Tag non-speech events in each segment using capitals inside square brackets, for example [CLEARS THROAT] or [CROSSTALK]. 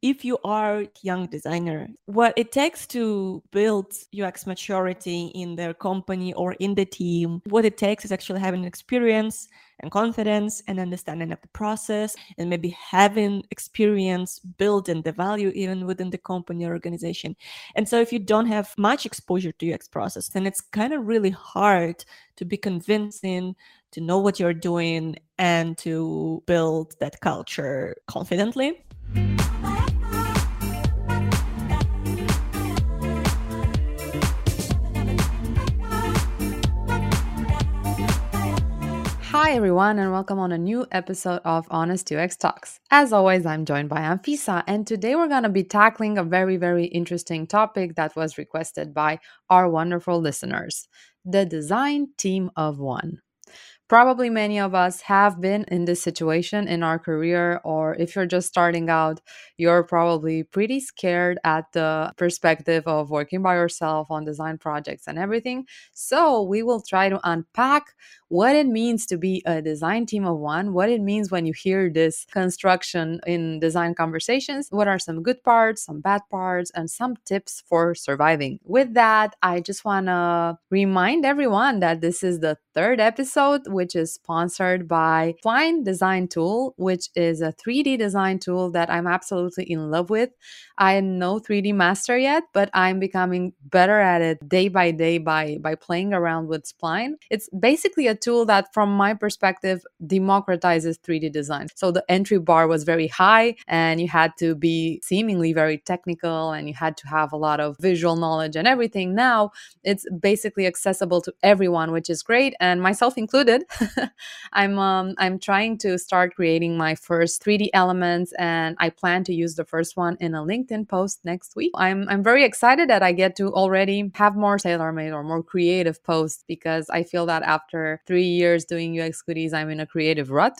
if you are a young designer, what it takes to build UX maturity in their company or in the team, what it takes is actually having experience and confidence and understanding of the process and maybe having experience building the value even within the company or organization. And so if you don't have much exposure to UX process, then it's kind of really hard to be convincing, to know what you're doing and to build that culture confidently. Hi, everyone, and welcome on a new episode of Honest UX Talks. As always, I'm joined by Anfisa, and today we're going to be tackling a very, very interesting topic that was requested by our wonderful listeners the design team of one. Probably many of us have been in this situation in our career, or if you're just starting out, you're probably pretty scared at the perspective of working by yourself on design projects and everything. So, we will try to unpack what it means to be a design team of one, what it means when you hear this construction in design conversations, what are some good parts, some bad parts, and some tips for surviving. With that, I just want to remind everyone that this is the third episode, which is sponsored by Spline Design Tool, which is a 3D design tool that I'm absolutely in love with. I am no 3D master yet, but I'm becoming better at it day by day by by playing around with Spline. It's basically a tool that from my perspective democratizes 3D design. So the entry bar was very high and you had to be seemingly very technical and you had to have a lot of visual knowledge and everything. Now it's basically accessible to everyone, which is great and myself included. [LAUGHS] I'm um, I'm trying to start creating my first 3D elements and I plan to use the first one in a LinkedIn post next week. I'm I'm very excited that I get to already have more tailor-made or more creative posts because I feel that after three years doing UX goodies, I'm in a creative rut.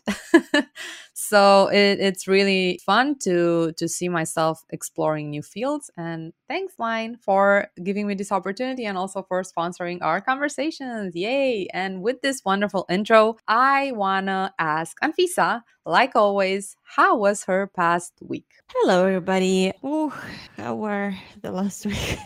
[LAUGHS] so it, it's really fun to to see myself exploring new fields. And thanks, Spline, for giving me this opportunity and also for sponsoring our conversations. Yay! And with this wonderful intro, I wanna ask Anfisa, like always, how was her past week? Hello, everybody. Ooh, how were the last [LAUGHS] week?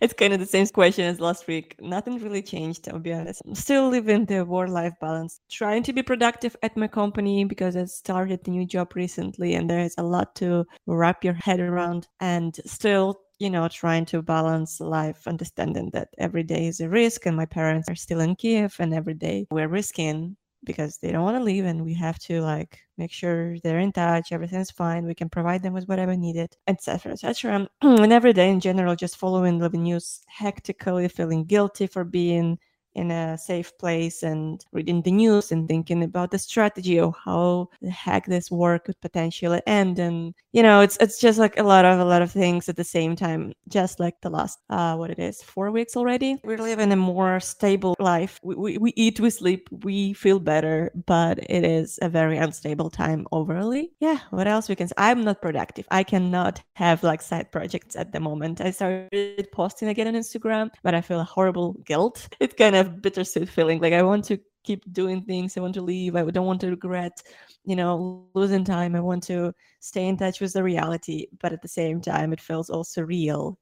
It's kind of the same question as last week. Nothing really changed, I'll be honest. I'm still living the work life balance, trying to be productive at my company because I started a new job recently and there is a lot to wrap your head around, and still you know, trying to balance life, understanding that every day is a risk, and my parents are still in Kiev, and every day we're risking because they don't want to leave and we have to like make sure they're in touch everything's fine we can provide them with whatever needed etc etc [CLEARS THROAT] and every day in general just following the news hectically feeling guilty for being in a safe place and reading the news and thinking about the strategy of how the heck this work could potentially end. And you know it's it's just like a lot of a lot of things at the same time just like the last uh what it is four weeks already. We live in a more stable life. We, we, we eat we sleep we feel better but it is a very unstable time overally yeah what else we can say i'm not productive. I cannot have like side projects at the moment. I started posting again on instagram but i feel a horrible guilt. [LAUGHS] It kind of of bittersweet feeling. Like I want to keep doing things. I want to leave. I don't want to regret, you know, losing time. I want to stay in touch with the reality, but at the same time, it feels also real.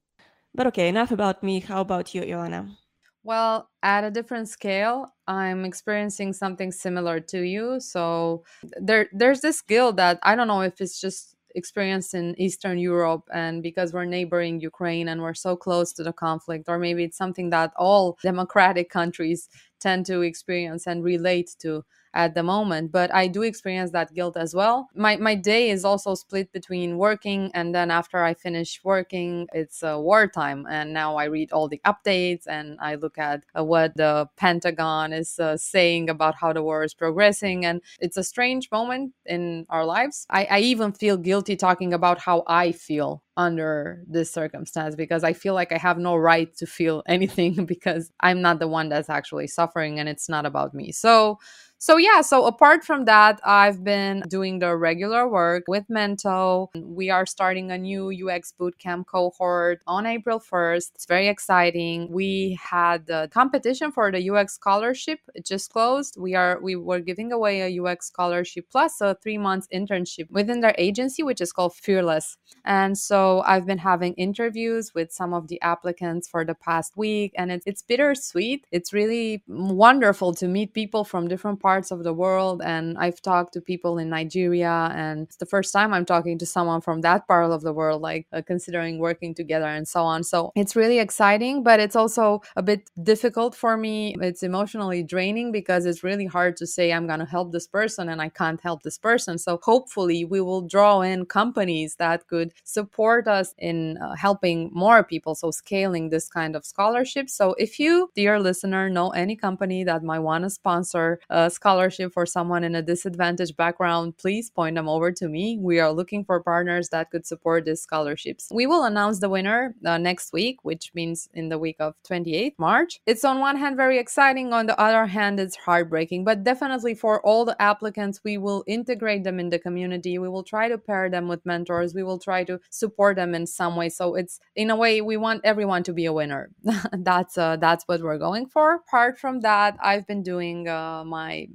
But okay, enough about me. How about you, Ioana? Well, at a different scale, I'm experiencing something similar to you. So there, there's this guilt that I don't know if it's just experienced in Eastern Europe and because we're neighboring Ukraine and we're so close to the conflict, or maybe it's something that all democratic countries tend to experience and relate to at the moment but i do experience that guilt as well my my day is also split between working and then after i finish working it's uh, wartime and now i read all the updates and i look at uh, what the pentagon is uh, saying about how the war is progressing and it's a strange moment in our lives I, I even feel guilty talking about how i feel under this circumstance because I feel like I have no right to feel [LAUGHS] anything because I'm not the one that's actually suffering and it's not about me. So So, yeah, so apart from that, I've been doing the regular work with Mento. We are starting a new UX bootcamp cohort on April 1st. It's very exciting. We had the competition for the UX scholarship. It just closed. We are we were giving away a UX scholarship plus a 3 months internship within their agency which is called Fearless. And so I've been having interviews with some of the applicants for the past week and it's it's bittersweet. It's really wonderful to meet people from different parts of the world and I've talked to people in Nigeria and it's the first time I'm talking to someone from that part of the world like uh, considering working together and so on. So it's really exciting, but it's also a bit difficult for me. It's emotionally draining because it's really hard to say I'm going to help this person and I can't help this person. So hopefully we will draw in companies that could support us in uh, helping more people. So scaling this kind of scholarship. So if you, dear listener, know any company that might want to sponsor a scholarship for someone in a disadvantaged background, please point them over to me. We are looking for partners that could support these scholarships. We will announce the winner uh, next week, which means in the week of 28th March. It's on one hand very exciting, on the other hand, it's heartbreaking. But definitely for all the applicants, we will integrate them in the community. We will try to pair them with mentors. We will try to support them in some way. So it's in a way we want everyone to be a winner. [LAUGHS] that's uh, that's what we're going for. Apart from that, I've been doing uh, my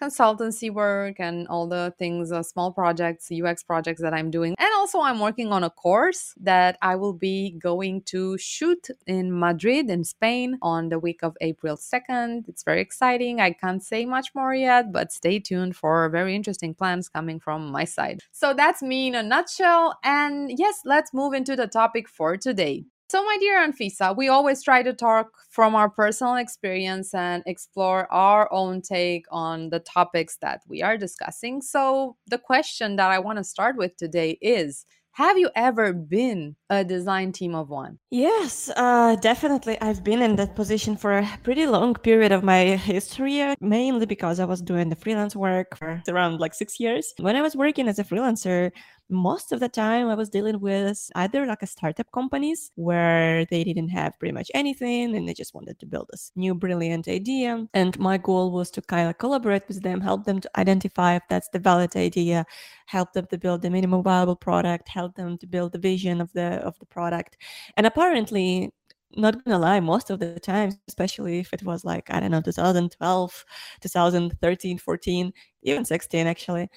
consultancy work and all the things, uh, small projects, UX projects that I'm doing. And also, I'm working on a course that I will be going to shoot in Madrid, in Spain, on the week of April 2nd. It's very exciting. I can't say much more yet, but stay tuned for very interesting plans coming from my side. So that's me in a nutshell. And yes, let's move into the topic for today. So, my dear Anfisa, we always try to talk from our personal experience and explore our own take on the topics that we are discussing. So, the question that I want to start with today is have you ever been a design team of one? Yes, uh, definitely. I've been in that position for a pretty long period of my history, mainly because I was doing the freelance work for around like six years. When I was working as a freelancer, most of the time I was dealing with either like a startup companies where they didn't have pretty much anything and they just wanted to build this new brilliant idea. And my goal was to kind of collaborate with them, help them to identify if that's the valid idea, help them to build the minimum viable product, help them to build the vision of the of the product. And apparently not gonna lie, most of the time, especially if it was like, I don't know, 2012, 2013, 14, even 16 actually,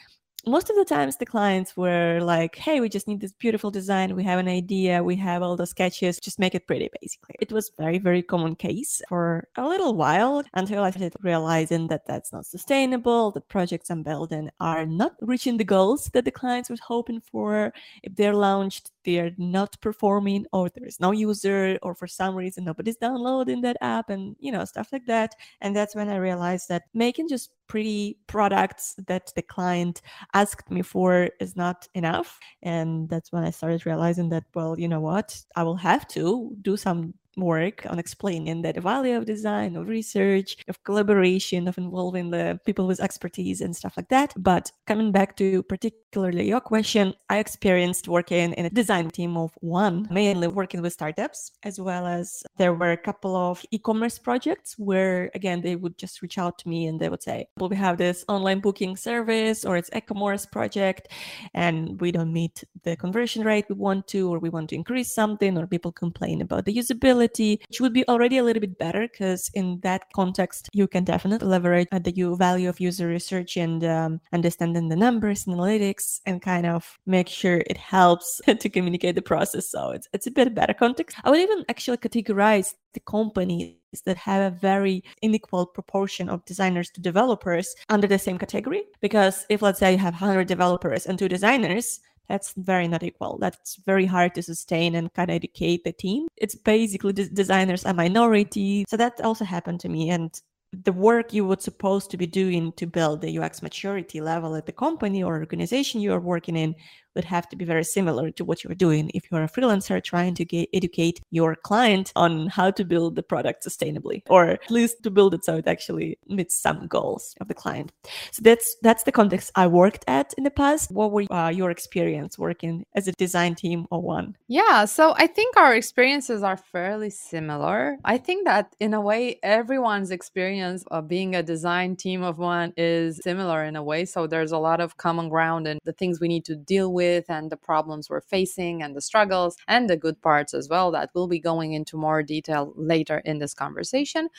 most of the times the clients were like hey we just need this beautiful design. We have an idea. We have all the sketches. Just make it pretty basically. It was very very common case for a little while until i started realizing that that's not sustainable that projects i'm building are not reaching the goals that the clients were hoping for. If they're launched they're not performing or there's no user or for some reason nobody's downloading that app and you know stuff like that. And that's when i realized that making just pretty products that the client asked me for is not enough. And that's when i started realizing that well you know what? I will have to do some work on explaining the value of design, of research, of collaboration, of involving the people with expertise and stuff like that. But coming back to particularly your question, I experienced working in a design team of one, mainly working with startups, as well as there were a couple of e-commerce projects where again they would just reach out to me and they would say, Well, we have this online booking service or it's e-commerce project and we don't meet the conversion rate we want to, or we want to increase something, or people complain about the usability which would be already a little bit better because in that context, you can definitely leverage the value of user research and um, understanding the numbers and and kind of make sure it helps [LAUGHS] to communicate the process. So it's, it's a bit better context. I would even actually categorize the companies that have a very unequal proportion of designers to developers under the same category. Because if, let's say, you have 100 developers and two designers, that's very not equal. That's very hard to sustain and kind of educate the team. It's basically designers a minority. So that also happened to me. And the work you would supposed to be doing to build the UX maturity level at the company or organization you are working in would have to be very similar to what you're doing if you're a freelancer trying to get, educate your client on how to build the product sustainably or at least to build it so it actually meets some goals of the client. So that's that's the context i worked at in the past. What were uh, your experience working as a design team or one? Yeah so i think our experiences are fairly similar. I think that in a way everyone's experience of being a design team of one is similar in a way. So there's a lot of common ground and the things we need to deal with and the problems we're facing and the struggles and the good parts as well that we'll be going into more detail later in this conversation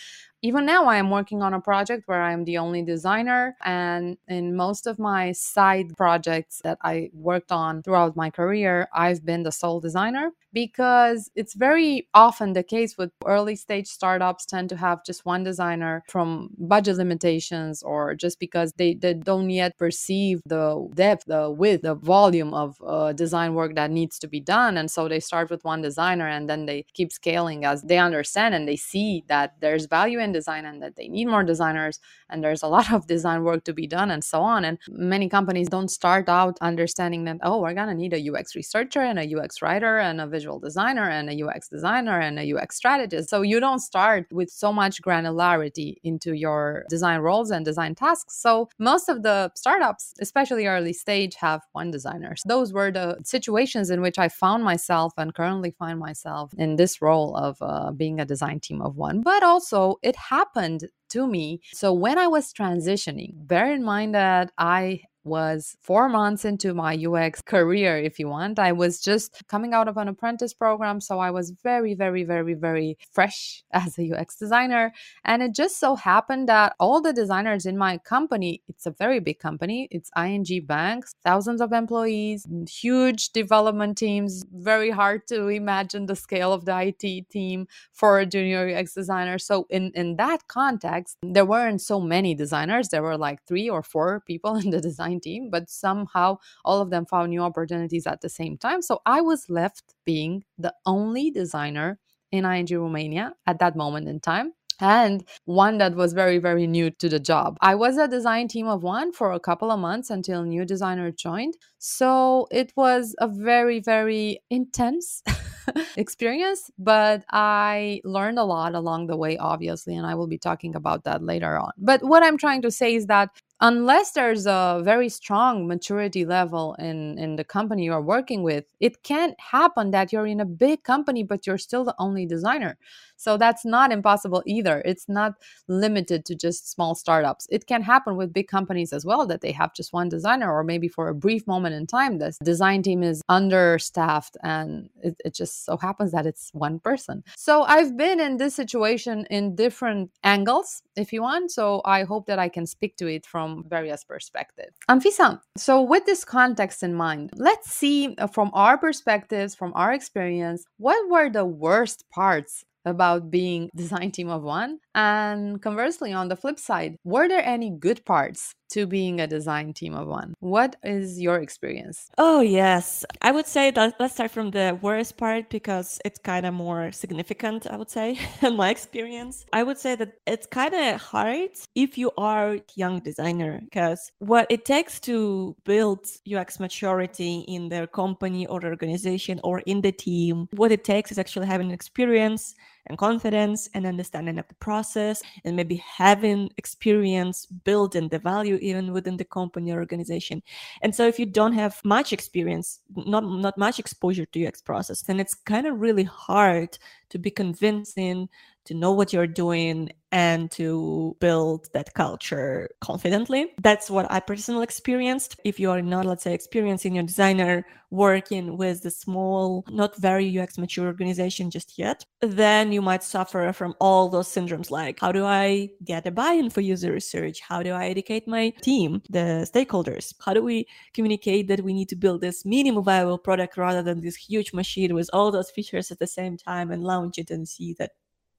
even now i am working on a project where i'm the only designer and in most of my side projects that i worked on throughout my career i've been the sole designer because it's very often the case with early stage startups tend to have just one designer from budget limitations or just because they, they don't yet perceive the depth the width the volume of uh, design work that needs to be done. And so they start with one designer and then they keep scaling as they understand and they see that there's value in design and that they need more designers and there's a [LAUGHS] lot of design work to be done and so on. And many companies don't start out understanding that oh we're going to need a ux researcher and a ux writer and a visual designer and a ux designer and a ux strategist. So you don't start with so much granularity into your design roles and design tasks. So most of the startups especially early stage have one designer. So those were the situations in which i found myself and currently find myself in this role of uh, being a design team of one. But also it happened to me. So when I was transitioning, bear in mind that I was four months into my UX career, if you want. I was just coming out of an apprentice program. So I was very, very, very, very fresh [LAUGHS] as a UX designer. And it just so happened that all the designers in my company, it's a very big company, it's ING Banks, thousands of employees, huge development teams, very hard to imagine the scale of the IT team for a junior UX designer. So in, in that context, there weren't so many designers. There were like three or four people [LAUGHS] in the design team, but somehow all of them found new opportunities at the same time. So I was left being the only designer in ING Romania at that moment in time and one that was very very new to the job. I was a design team of one for a couple of months until new designer joined. So it was a very very intense [LAUGHS] experience but i learned a lot along the way obviously and i will be talking about that later on. But what i'm trying to say is that unless there's a very strong maturity level in in the company you're working with it can't happen that you're in a big company but you're still the only designer so that's not impossible either. It's not limited to just small startups. It can happen with big companies as well that they have just one designer or maybe for a brief moment in time this design team is understaffed and it, it just so happens that it's one person. So i've been in this situation in different angles if you want. So i hope that i can speak to it from various perspectives. Anfisa, so with this context in mind, let's see from our perspectives, from our experience, what were the worst parts about being [LAUGHS] design team of one and conversely on the flip side were there any good parts to being a design team of one. What is your experience? Oh, yes. I would say that let's start from the worst part because it's kind of more significant, I would say, [LAUGHS] in my experience. I would say that it's kind of hard if you are young designer because what it takes to build UX maturity in their company or organization or in the team, what it takes is actually having experience and confidence and understanding of the process and maybe having experience building the value even within the company or organization. And so if you don't have much experience not not much exposure to ux process then it's kind of really hard to be convincing to know what you're doing and to build that culture confidently. That's what I personally experienced. If you are not, let's say, experiencing your designer working with the small, not very UX mature organization just yet, then you might suffer from all those syndromes like how do I get a buy-in for user research? How do I educate my team, the stakeholders? How do we communicate that we need to build this minimum viable product rather than this huge machine with all those features at the same time and launch it and see that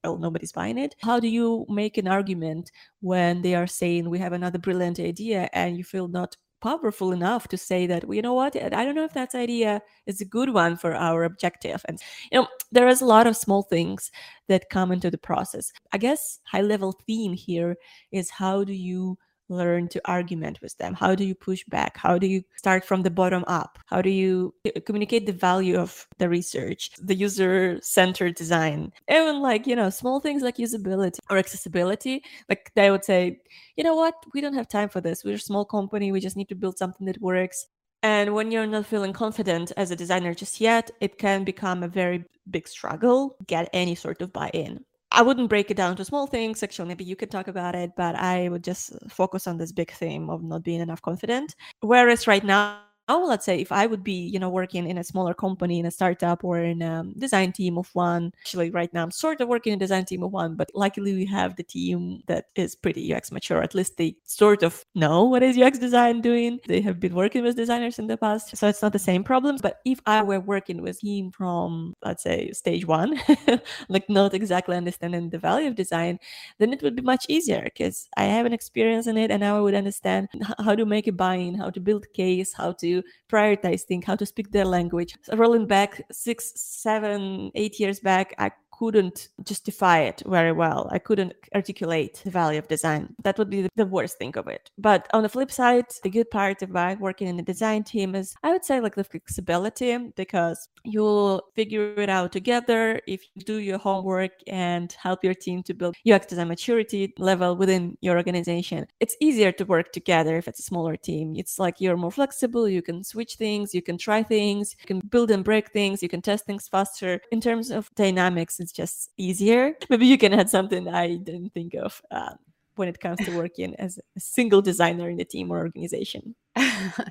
well, nobody's buying it. How do you make an argument when they are saying we have another brilliant idea and you feel not powerful enough to say that well, you know what? I don't know if that idea is a good one for our objective. And you know there is a lot of small things that come into the process. I guess high level theme here is how do you learn to argument with them? How do you push back? How do you start from the bottom up? How do you eh, communicate the value of the research, the user centered design? Even like, you know, small things like usability or accessibility. Like they would say, you know what, we don't have time for this. We're a small company. We just need to build something that works. And when you're not feeling confident as a designer just yet, it can become a very big struggle get any sort of buy-in. I wouldn't break it down to small things. Actually, maybe you could talk about it, but I would just focus on this big theme of not being enough confident. Whereas right now, let's say if i would be you know working in a smaller company in a startup or in a design team of one actually right now i'm sort of working in a design team of one but luckily we have the team that is pretty ux mature. At least they sort of know what is ux design doing. They have been working with designers in the past so it's not the same problems but if i were working with team from let's say stage one [LAUGHS] like not exactly understanding the value of design then it would be much easier because i have an experience in it and now i would understand how to make a buy-in how to build case how to prioritize things, how to speak their language. So rolling back six, seven, eight years back, I couldn't justify it very well. I couldn't articulate the value of design. That would be the worst thing of it. But on the flip side, the good part about working in a design team is I would say like the flexibility because you'll figure it out together if you do your homework and help your team to build UX design maturity level within your organization. It's easier to work together if it's a smaller team. It's like you're more flexible, you can switch things, you can try things, you can build and break things, you can test things faster. In terms of dynamics, it's just easier. [LAUGHS] Maybe you can add something I didn't think of um, when it comes to working as a single designer in a team or organization. [LAUGHS]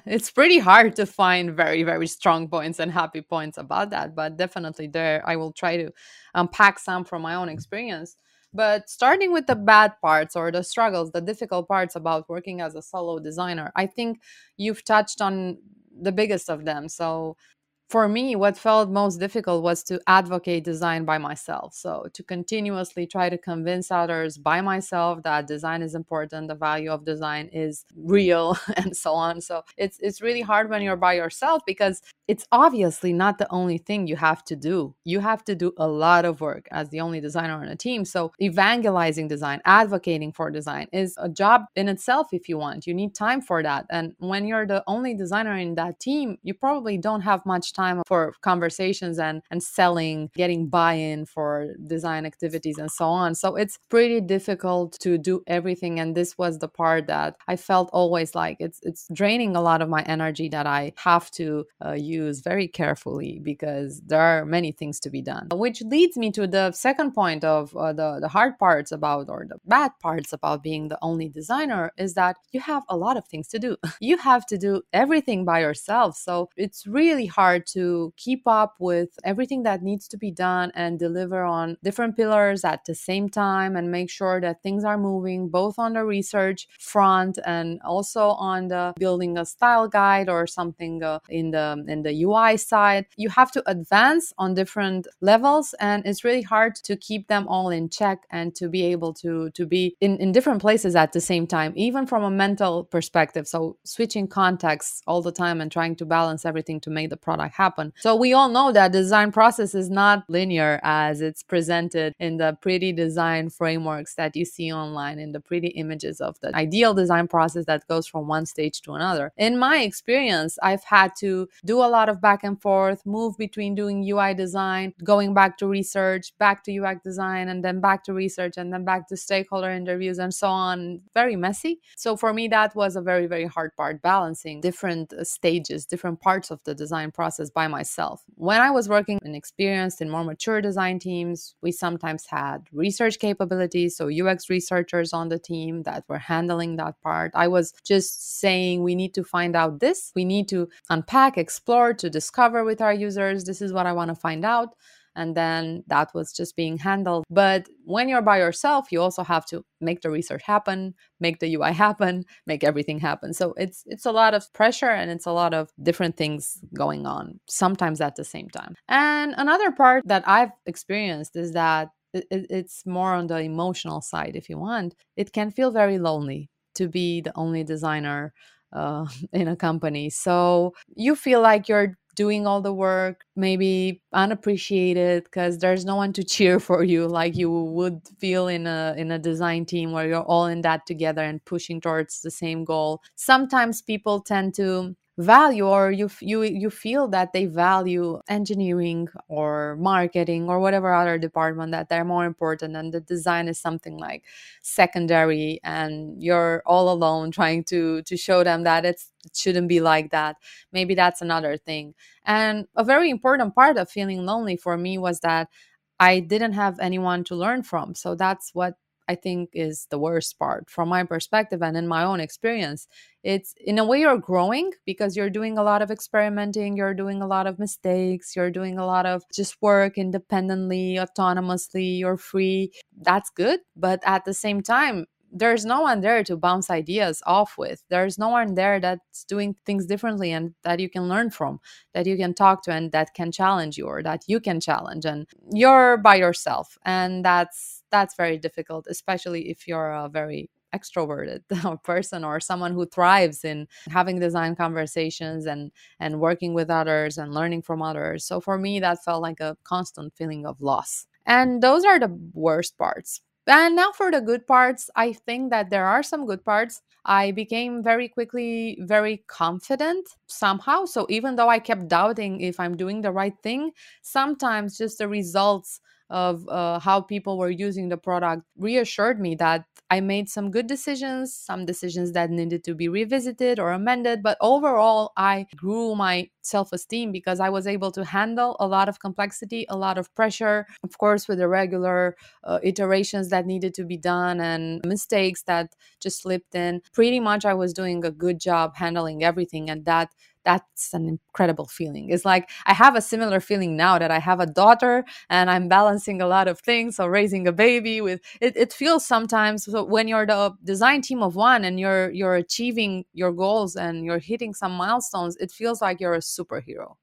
it's pretty hard to find very, very strong points and happy points about that, but definitely there, I will try to unpack some from my own experience. But starting with the bad parts or the struggles, the difficult parts about working as a solo designer, I think you've touched on the biggest of them. So for me, what felt most difficult was to advocate design by myself. So, to continuously try to convince others by myself that design is important, the value of design is real, [LAUGHS] and so on. So, it's, it's really hard when you're by yourself because it's obviously not the only thing you have to do. You have to do a lot of work as the only designer on a team. So, evangelizing design, advocating for design is a job in itself if you want. You need time for that. And when you're the only designer in that team, you probably don't have much time for conversations and and selling getting buy-in for design activities and so on. So it's pretty difficult to do everything and this was the part that i felt always like it's it's draining a lot of my energy that i have to uh, use very carefully because there are many things to be done. Which leads me to the second point of uh, the the hard parts about or the bad parts about being the only designer is that you have a lot of things to do. [LAUGHS] You have to do everything by yourself. So it's really hard to keep up with everything that needs to be done and deliver on different pillars at the same time and make sure that things are moving both on the research front and also on the building a style guide or something uh, in the in the UI side. You have to advance on different levels and it's really hard to keep them all in check and to be able to to be in in different places at the same time even from a mental perspective. So switching contexts all the time and trying to balance everything to make the product happen. So we all know that design process is not linear as it's presented in the pretty design frameworks that you see online in the pretty images of the ideal design process that goes from one stage to another. In my experience, I've had to do a lot of back and forth, move between doing UI design, going back to research, back to UX design, and then back to research, and then back to stakeholder interviews, and so on. Very messy. So for me, that was a very, very hard part balancing different uh, stages, different parts of the design process by myself. When I was working in experienced and more mature design teams, we sometimes had research capabilities, so UX researchers on the team that were handling that part. I was just saying we need to find out this, we need to unpack, explore, to discover with our users. This is what I want to find out and then that was just being handled. But when you're by yourself you also have to make the research happen make the ui happen [LAUGHS] make everything happen. So it's it's a lot of pressure and it's a lot of different things going on sometimes at the same time. And another part that i've experienced is that it's more on the emotional side if you want. It can feel very lonely to be the only designer uh, [LAUGHS] in a company. So you feel like you're doing all the work, maybe unappreciated because there's no one to [LAUGHS] cheer for you like you would feel in a in a design team where you're all in that together and pushing towards the same goal. Sometimes people tend to value or you you you feel that they value engineering or marketing or whatever other department that they're more important and the design is something like secondary and you're all alone trying to to show them that it shouldn't be like that maybe that's another thing and a very important part of feeling lonely for me was that I didn't have anyone to learn from. So that's what I think is the worst part from my perspective and in my own experience. It's in a way you're growing because you're doing a lot of experimenting, you're doing a lot of mistakes, you're doing a lot of just work independently, autonomously, you're free. That's good. But at the same time, there's no one there to bounce ideas off with. There's no one there that's doing things differently and that you can learn from, that you can talk to and that can challenge you or that you can challenge and you're by yourself. And that's that's very difficult, especially if you're a very extroverted [LAUGHS] person or someone who thrives in having design conversations and and working with others and learning from others. So for me that felt like a constant feeling of loss. And those are the worst parts and now for the good parts, I think that there are some good parts. I became very quickly very confident somehow. So even though I kept doubting if I'm doing the right thing, sometimes just the results of uh, how people were using the product reassured me that I made some good decisions, some decisions that needed to be revisited or amended. But overall, I grew my self esteem because I was able to handle a lot of complexity, a lot of pressure, of course, with the regular uh, iterations that needed to be done and mistakes that just slipped in. Pretty much, I was doing a good job handling everything. And that that's an incredible feeling. It's like I have a similar feeling now that I have a daughter and I'm balancing a lot of things. So raising a baby with it, it feels sometimes so when you're the design team of one and you're you're achieving your goals and you're hitting some milestones, it feels like you're a superhero.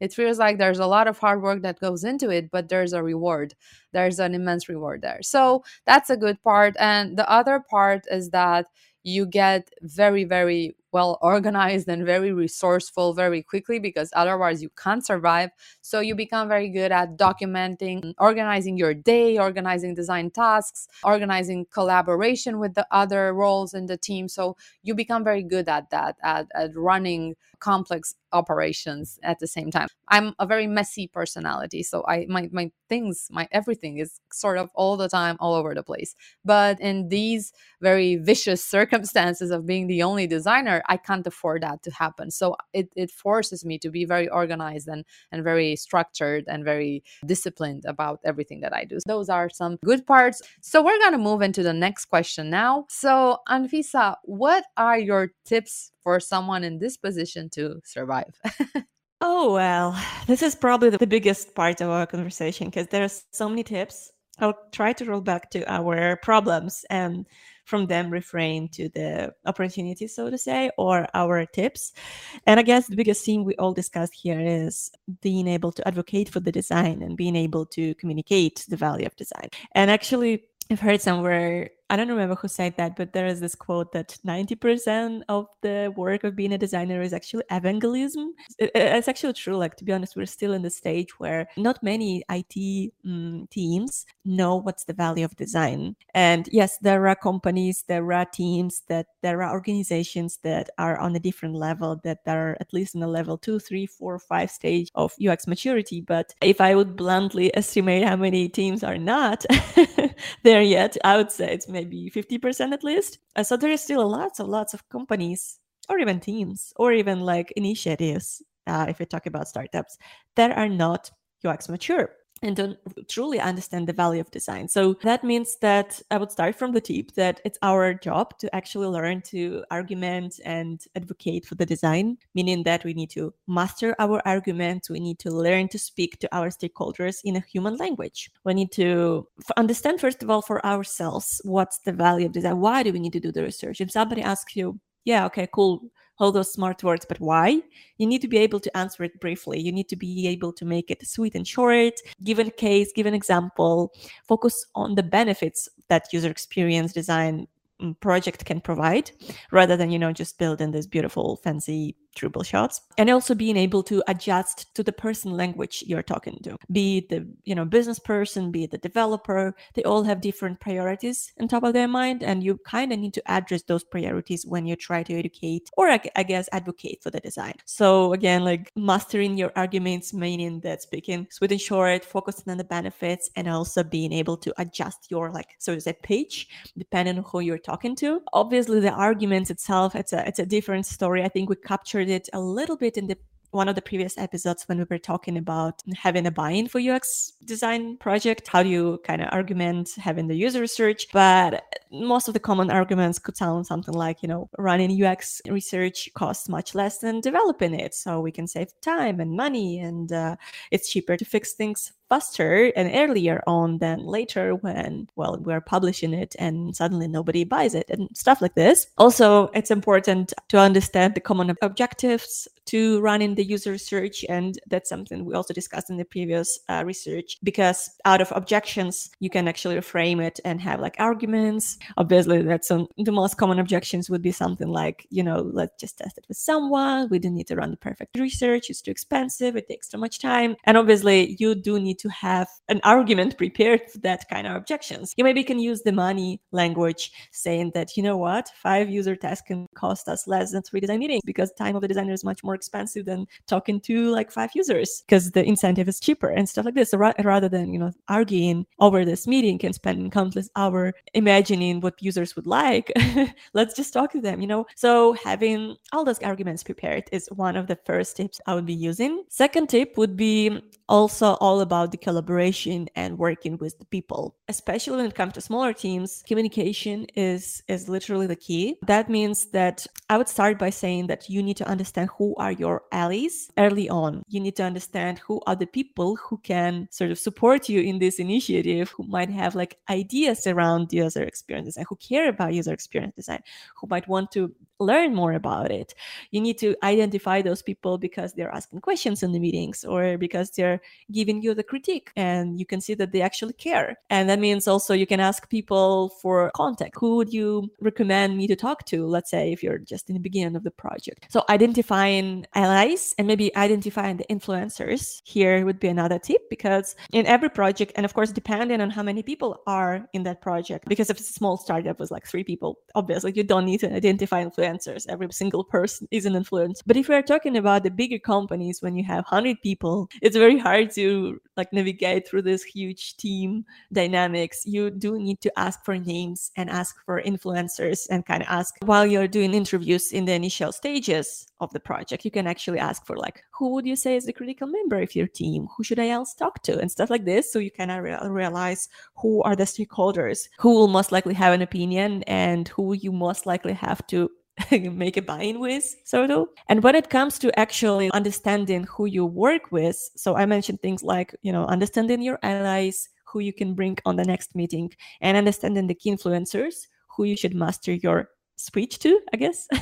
It feels like there's a lot of hard work that goes into it, but there's a reward. There's an immense reward there. So that's a good part. And the other part is that you get very, very well organized and very resourceful very quickly because otherwise you can't survive. So you become very good at documenting, organizing your day, organizing design tasks, organizing collaboration with the other roles in the team. So you become very good at that, at, at running complex operations at the same time. I'm a very messy personality, so I my my things, my everything is sort of all the time all over the place. But in these very vicious [LAUGHS] circumstances of being the only designer, I can't afford that to happen. So it it forces me to be very organized and and very structured and very disciplined about everything that I do. Those are some good parts. So we're going to move into the next question now. So Anfisa, what are your tips for someone in this position to survive? [LAUGHS] oh, well, [SIGHS] this is probably the biggest part of our conversation because there's so many tips. I'll try to roll back to our problems and from them refrain to the opportunities, so to say, or our tips. And I guess the biggest thing we all discussed here is being able to advocate for the design and being able to communicate the value of design. And actually, I've heard somewhere I don't remember who said that, but there is this quote that 90% of the work of being a designer is actually evangelism. It's actually true. Like, to be honest, we're still in the stage where not many IT um, teams know what's the value of design. And yes, there are companies, there are teams, that there are organizations that are on a different level, that are at least in a level two, three, four, five stage of UX maturity. But if I would bluntly estimate how many teams are not [LAUGHS] there yet, I would say it's maybe maybe 50% at least. Uh, so there is still lots of lots of companies or even teams or even like initiatives, uh, if we talk about startups, that are not UX mature and don't truly understand the value of design. So that means that I would start from the tip that it's our job to actually learn to argument and advocate for the design, meaning that we need to master our arguments. We need to learn to speak to our stakeholders in a human language. We need to understand, first of all, for ourselves, what's the value of design? Why do we need to do the research? If somebody asks you, yeah, okay, cool all those smart words, but why? You need to be able to answer it briefly. You need to be able to make it sweet and short, give a case, give an example, focus on the benefits that user experience design mm, project can provide rather than you know just building this beautiful fancy Dribbble shots and also being able to adjust to the person language you're talking to be it the you know business person be it the developer they all have different priorities on top of their mind and you kind of need to address those priorities when you try to educate or I, guess advocate for the design. So again like mastering your arguments meaning that speaking sweet and short focusing on the benefits and also being able to adjust your like so to say page depending on who you're talking to. Obviously the arguments itself it's a it's a different story. I think we capture it a little bit in the one of the previous episodes when we were talking about having a buy-in for UX design project. How do you kind of argument having the user research? But most of the common arguments could sound something like, you know, running UX research costs much less than developing it. So we can save time and money and uh, it's cheaper to fix things faster and earlier on than later when well we're publishing it and suddenly nobody buys it and stuff like this. Also it's important to understand the common objectives to running the user research and that's something we also discussed in the previous uh, research because out of objections you can actually frame it and have like arguments. Obviously that's some, the most common objections would be something like you know let's just test it with someone. We don't need to run the perfect research. It's too expensive. It takes too much time. And obviously you do need to have an argument prepared for that kind of objections. You maybe can use the money language saying that, you know what, five user tests can cost us less than three design meetings because time of the designer is much more expensive than talking to like five users because the incentive is cheaper and stuff like this. Rather than, you know, arguing over this meeting and spending countless hour imagining what users would like, [LAUGHS] let's just talk to them, you know? So having all those arguments prepared is one of the first tips I would be using. Second tip would be also all about the collaboration and working with the people. Especially when it comes to smaller teams communication is is literally the key. That means that i would start by saying that you need to understand who are your allies early on. You need to understand who are the people who can sort of support you in this initiative who might have like ideas around user experience design who care about user experience design who might want to learn more about it. You need to identify those people because they're asking questions in the meetings or because they're giving you the critique and you can see that they actually care. And that means also you can ask people for contact who would you recommend me to talk to let's say if you're just in the beginning of the project? So identifying allies and maybe identifying the influencers here would be another tip because in every project and of course depending on how many people are in that project because if it's a small startup with like three people obviously you don't need to identify influencers influencers. Every single person is an influencer. But if we're talking about the bigger companies, when you have 100 people, it's very hard to like navigate through this huge team dynamics. You do need to ask for names and ask for influencers and kind of ask while you're doing interviews in the initial stages of the project. You can actually ask for like, who would you say is the critical member of your team? Who should I else talk to? And stuff like this. So you kind of re- realize who are the stakeholders, who will most likely have an opinion and who you most likely have to [LAUGHS] make a buy-in with sort of. And when it comes to actually understanding who you work with so i mentioned things like you know understanding your allies who you can bring on the next meeting and understanding the key influencers who you should master your speech to i guess. [LAUGHS]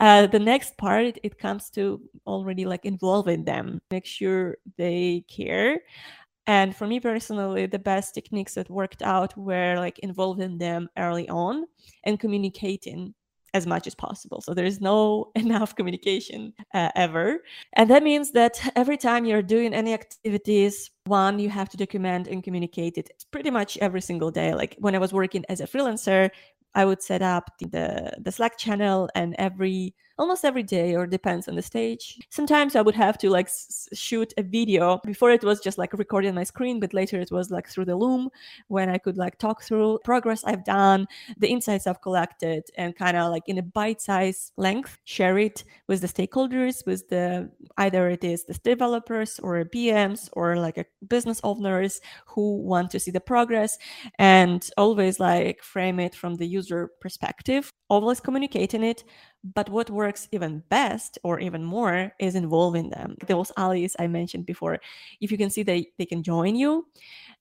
Uh, the next part it comes to already like involving them make sure they care. And for me personally the best techniques that worked out were like involving them early on and communicating as much as possible. So there is no [LAUGHS] enough communication uh, ever. And that means that every time you're doing any activities, one, you have to document and communicate it pretty much every single day. Like when I was working as a freelancer, I would set up the, the Slack channel and every almost every day or depends on the stage. Sometimes I would have to like s- shoot a video. Before it was just like recording my screen, but later it was like through the Loom when I could like talk through progress I've done, the insights I've collected, and kind of like in a bite-sized length share it with the stakeholders, with the either it is the developers or PMs or like a business owners who want to see the progress, and always like frame it from the user perspective, always communicating it but what works even best or even more is involving them. Those allies I mentioned before, if you can see they, they can join you,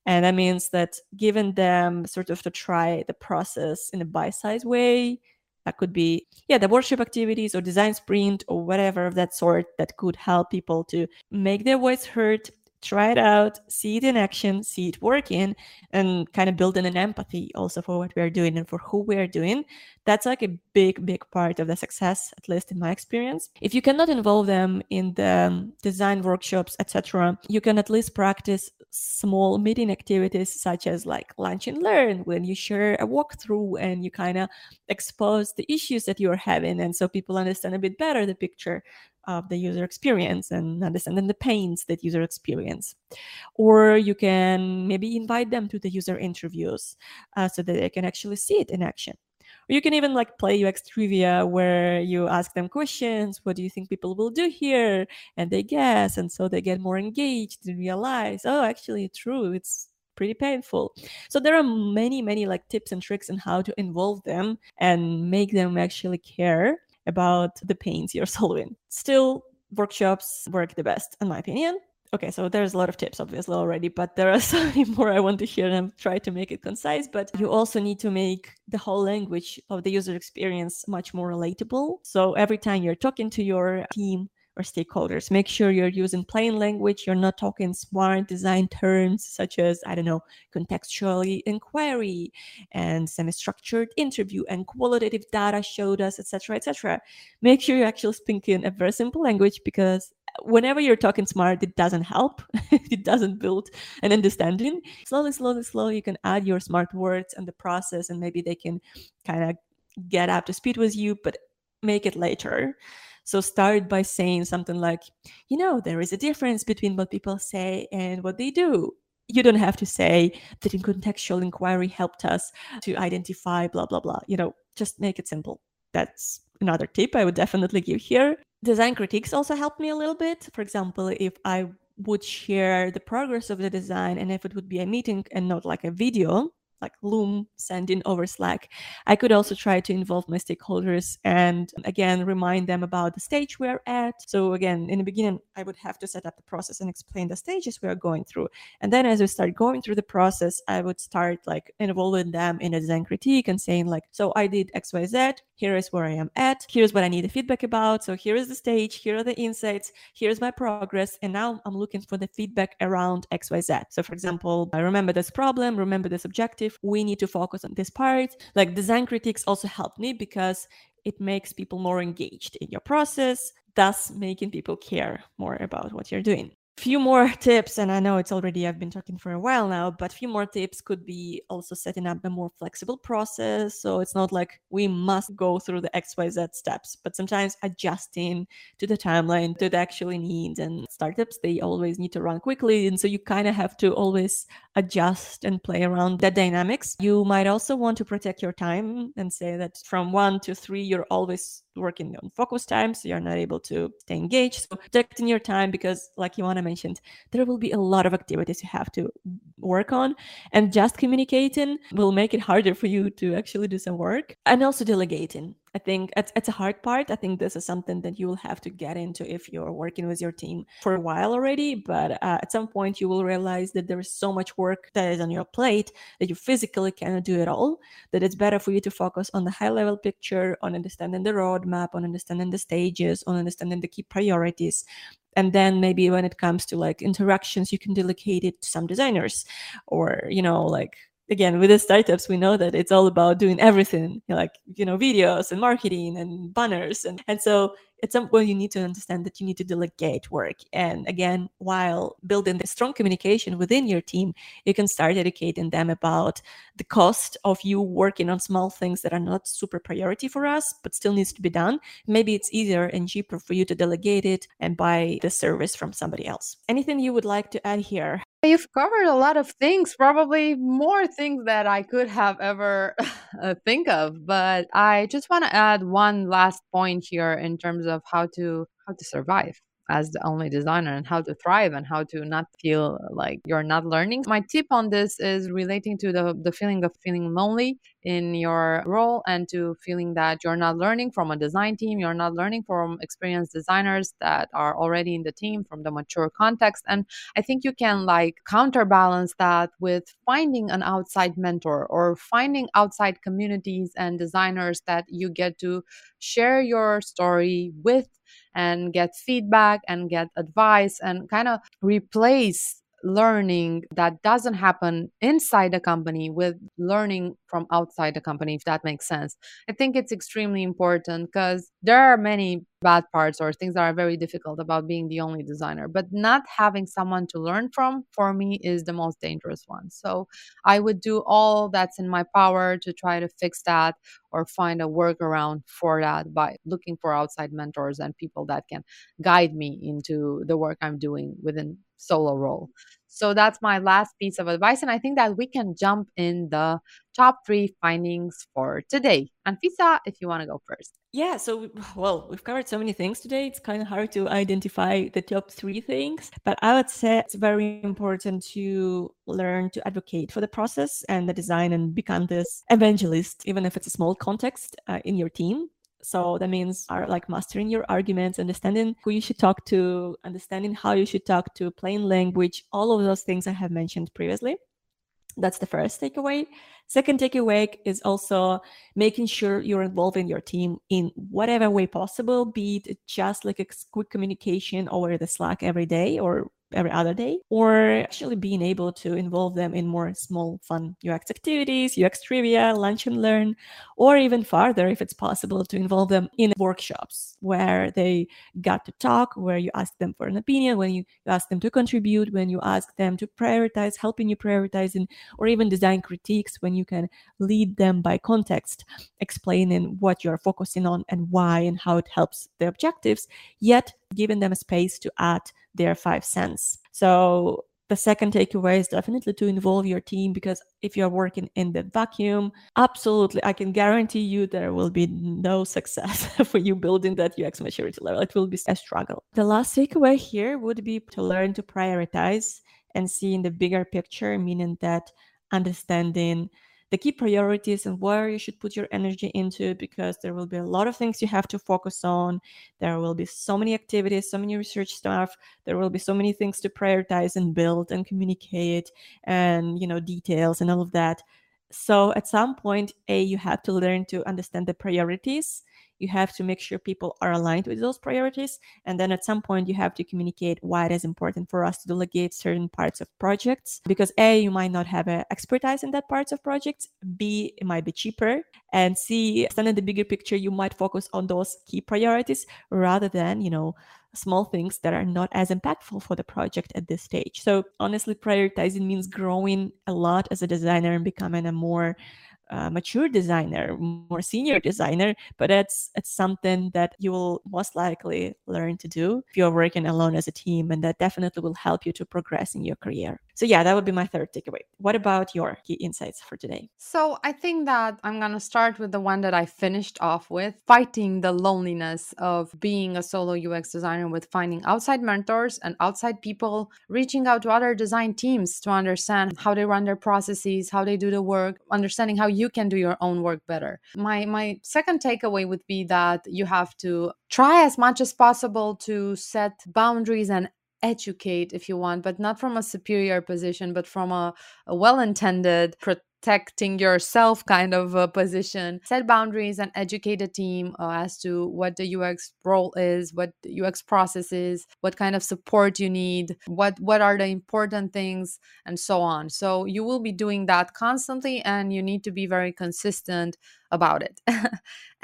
and that means that giving them sort of to try the process in a bite-sized way, that could be yeah the workshop activities or design sprint or whatever of that sort that could help people to make their voice heard try it out, see it in action, see it working, and kind of building an empathy also for what we are doing and for who we are doing. That's like a big, big part of the success, at least in my experience. If you cannot involve them in the um, design workshops, etc., you can at least practice small meeting activities such as like lunch and learn when you share a walkthrough and you kind of expose the issues that you're having and so people understand a bit better the picture of the user experience and understanding the pains that user experience. Or you can maybe invite them to the user interviews uh, so that they can actually see it in action. Or you can even like play UX trivia where you ask them questions. What do you think people will do here? And they guess. And so they get more engaged and realize, oh, actually, true. It's pretty painful. So there are many, many like tips and tricks on how to involve them and make them actually care about the pains you're [LAUGHS] solving. Still, workshops work the best, in my opinion. Okay, so there's a lot of tips, obviously, already, but there are [LAUGHS] so many more I want to hear and I've to make it concise. But you also need to make the whole language of the user experience much more relatable. So every time you're talking to your team, or stakeholders. Make sure you're using plain language. You're not talking smart design terms such as, I don't know, contextually inquiry and semi-structured interview and qualitative data showed us, etc., etc. Make sure you're actually speaking in a very simple language because whenever you're talking smart, it doesn't help. [LAUGHS] it doesn't build an understanding. Slowly, slowly, slowly, you can add your smart words and the process, and maybe they can kind of get up to speed with you, but make it later. So start by saying something like, you know, there is a difference between what people say and what they do. You don't have to say that in contextual inquiry helped us to identify blah, blah, blah. You know, just make it simple. That's another tip I would definitely give here. Design critiques also help me a little bit. For example, if I would share the progress of the design and if it would be a meeting and not like a video, like Loom sending over Slack. I could also try to involve my stakeholders and again remind them about the stage we're at. So again, in the beginning, I would have to set up the process and explain the stages we are going through. And then as we start going through the process, I would start like involving them in a design critique and saying like, so I did XYZ, here is where I am at, here's what I need the feedback about. So here is the stage, here are the insights, here's my progress. And now I'm looking for the feedback around XYZ. So for example, I remember this problem, remember this objective we need to focus on this part. Like design critiques also help me because it makes people more engaged in your process thus making people care more about what you're doing. Few more [LAUGHS] tips and i know it's already i've been talking for a while now but few more tips could be also setting up a more flexible process. So it's not like we must go through the xyz steps but sometimes adjusting to the timeline to the actual needs and startups they always need to run quickly. And so you kind of have to always adjust and play around the dynamics. You might also want to protect your time and say that from one to three you're always working on focus time so you're not able to stay engaged. So protecting your time because like Ioana mentioned there will be a lot of activities you have to work on and just communicating will make it harder for you to actually do some work and also delegating I think it's, it's a hard part. I think this is something that you will have to get into if you're working with your team for a while already. But uh, at some point, you will realize that there is so much work that is on your plate that you physically cannot do it all. That it's better for you to focus on the high level picture, on understanding the roadmap, on understanding the stages, on understanding the key priorities, and then maybe when it comes to like interactions you can delegate it to some designers or you know like again with the startups we know that it's all about doing everything like you know videos and marketing and banners. And and so at some point you need to understand that you need to delegate work. And again while building the strong communication within your team you can start educating them about the cost of you working on small things that are not super priority for us but still needs to be done. Maybe it's easier and cheaper for you to delegate it and buy the service from somebody else. Anything you would like to add here You've covered a lot of things, probably more things that I could have ever [LAUGHS] uh, think of. But I just want to add one last point here in terms of how to how to survive as the only designer and how to thrive and how to not feel like you're not learning. My tip on this is relating to the, the feeling of feeling lonely in your role and to feeling that you're not learning from a design team, you're not learning from experienced designers that are already in the team from the mature context. And I think you can like counterbalance that with finding an outside mentor or finding outside communities and designers that you get to share your story with and get feedback and get advice and kind of replace learning that doesn't happen inside the company with learning from outside the company, if that makes sense. I think it's extremely important because there are many bad parts or things that are very difficult about being the only designer, but not having someone to learn from for me is the most dangerous one. So I would do all that's in my power to try to fix that or find a workaround for that by looking for outside mentors and people that can guide me into the work I'm doing within solo role. So that's my last piece of advice. And I think that we can jump in the top three findings for today. Anfisa, if you want to go first. Yeah, so [SIGHS] well, we've covered so many things today. It's kind of hard to identify the top three things, but I would say it's very important to learn to advocate for the process and the design and become this evangelist, even if it's a small context uh, in your team. So that means are like mastering your arguments, understanding who you should talk to, understanding how you should talk to, plain language, all of those things I have mentioned previously. That's the first takeaway. Second takeaway is also making sure you're involving your team in whatever way possible, be it just like a quick communication over the Slack every day or every other day, or actually being able to involve them in more small, fun UX activities, UX trivia, lunch and learn, or even farther, if it's possible, to involve them in workshops where they got to talk, where you ask them for an opinion, when you ask them to contribute, when you ask them to prioritize, helping you prioritize, and, or even design critiques, when you can lead them by context, explaining what you're focusing on and why and how it helps the objectives, yet giving them space to add their five cents. So the second takeaway is definitely to involve your team because if you're working in the vacuum, absolutely, I can guarantee you there will be no success [LAUGHS] for you building that UX maturity level. It will be a struggle. The last takeaway here would be to learn to prioritize and see in the bigger picture, meaning that understanding the key priorities and where you should put your energy into because there will be a lot of things you have to focus on. There will be so many activities so many research stuff. There will be so many things to prioritize and build and communicate and you know details and all of that. So at some point a you have to learn to understand the priorities you have to make sure people are aligned with those priorities and then at some point you have to communicate why it is important for us to delegate certain parts of projects because a you might not have a expertise in that parts of projects b it might be cheaper and c understanding the bigger picture you might focus on those key priorities rather than you know small things that are not as impactful for the project at this stage. So, honestly, prioritizing means growing a lot as a designer and becoming a more uh, mature designer, more senior designer, but it's it's something that you will most likely learn to do if you're working alone as a team, and that definitely will help you to progress in your career. So yeah, that would be my third takeaway. What about your key insights for today? So I think that I'm gonna start with the one that I finished off with: fighting the loneliness of being a solo UX designer with finding outside mentors and outside people, reaching out to other design teams to understand how they run their processes, how they do the work, understanding how you can do your own work better. My my second takeaway would be that you have to try as much as possible to set boundaries and educate if you want but not from a superior position but from a, a well-intended protecting yourself kind of a position. Set boundaries and educate a team uh, as to what the ux role is what the ux process is what kind of support you need what what are the important things and so on. So you will be doing that constantly and you need to be very consistent about it. [LAUGHS]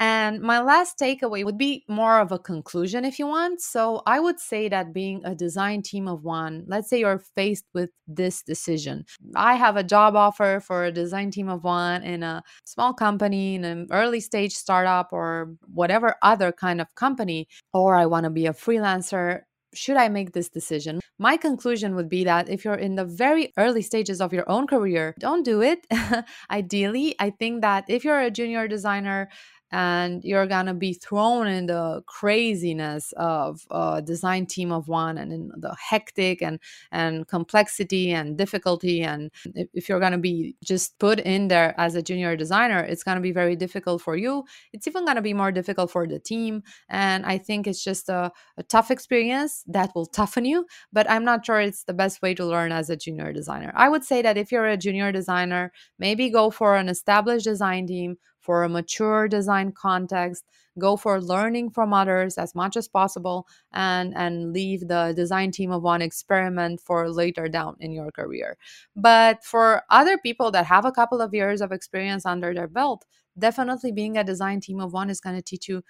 and my last takeaway would be more of a conclusion if you want. So I would say that being a design team of one, let's say you're faced with this decision. I have a job offer for a design team of one in a small company, in an early stage startup, or whatever other kind of company, or I want to be a freelancer should I make this decision? My conclusion would be that if you're in the very early stages of your own career, don't do it. [LAUGHS] Ideally, I think that if you're a junior designer, and you're gonna be thrown in the craziness of a design team of one and in the hectic and and complexity and difficulty. And if, you're gonna be just put in there as a junior designer it's gonna be very difficult for you. It's even gonna be more difficult for the team. And i think it's just a, a tough experience that will toughen you but i'm not sure it's the best way to learn as a junior designer. I would say that if you're a junior designer maybe go for an established design team for a mature design context go for learning from others as much as possible and and leave the design team of one experiment for later down in your career. But for other people that have a couple of years of experience under their belt definitely being a design team of one is going to teach you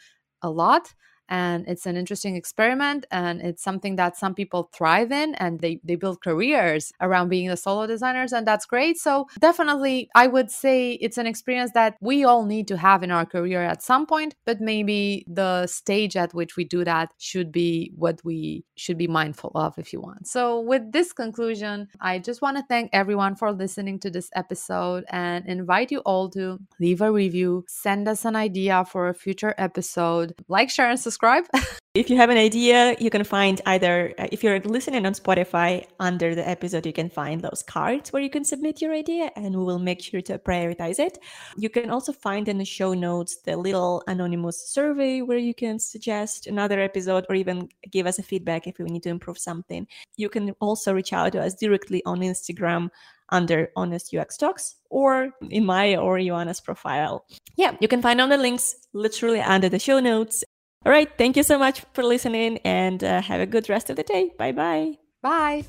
a lot and it's an interesting experiment and it's something that some people thrive in and they, they build careers around being the solo designers and that's great. So definitely i would say it's an experience that we all need to have in our career at some point but maybe the stage at which we do that should be what we should be mindful of if you want. So with this conclusion i just want to thank everyone for listening to this episode and invite you all to leave a review send us an idea for a future episode like share and subscribe subscribe. [LAUGHS] if you have an idea, you can find either, uh, if you're listening on Spotify, under the episode, you can find those cards where you can submit your idea and we will make sure to prioritize it. You can also find in the show notes the little anonymous survey where you can suggest another episode or even give us a feedback if we need to improve something. You can also reach out to us directly on Instagram under Honest UX Talks or in my or Ioana's profile. Yeah, you can find all the links literally under the show notes. All right. Thank you so much for listening and uh, have a good rest of the day. Bye-bye. Bye.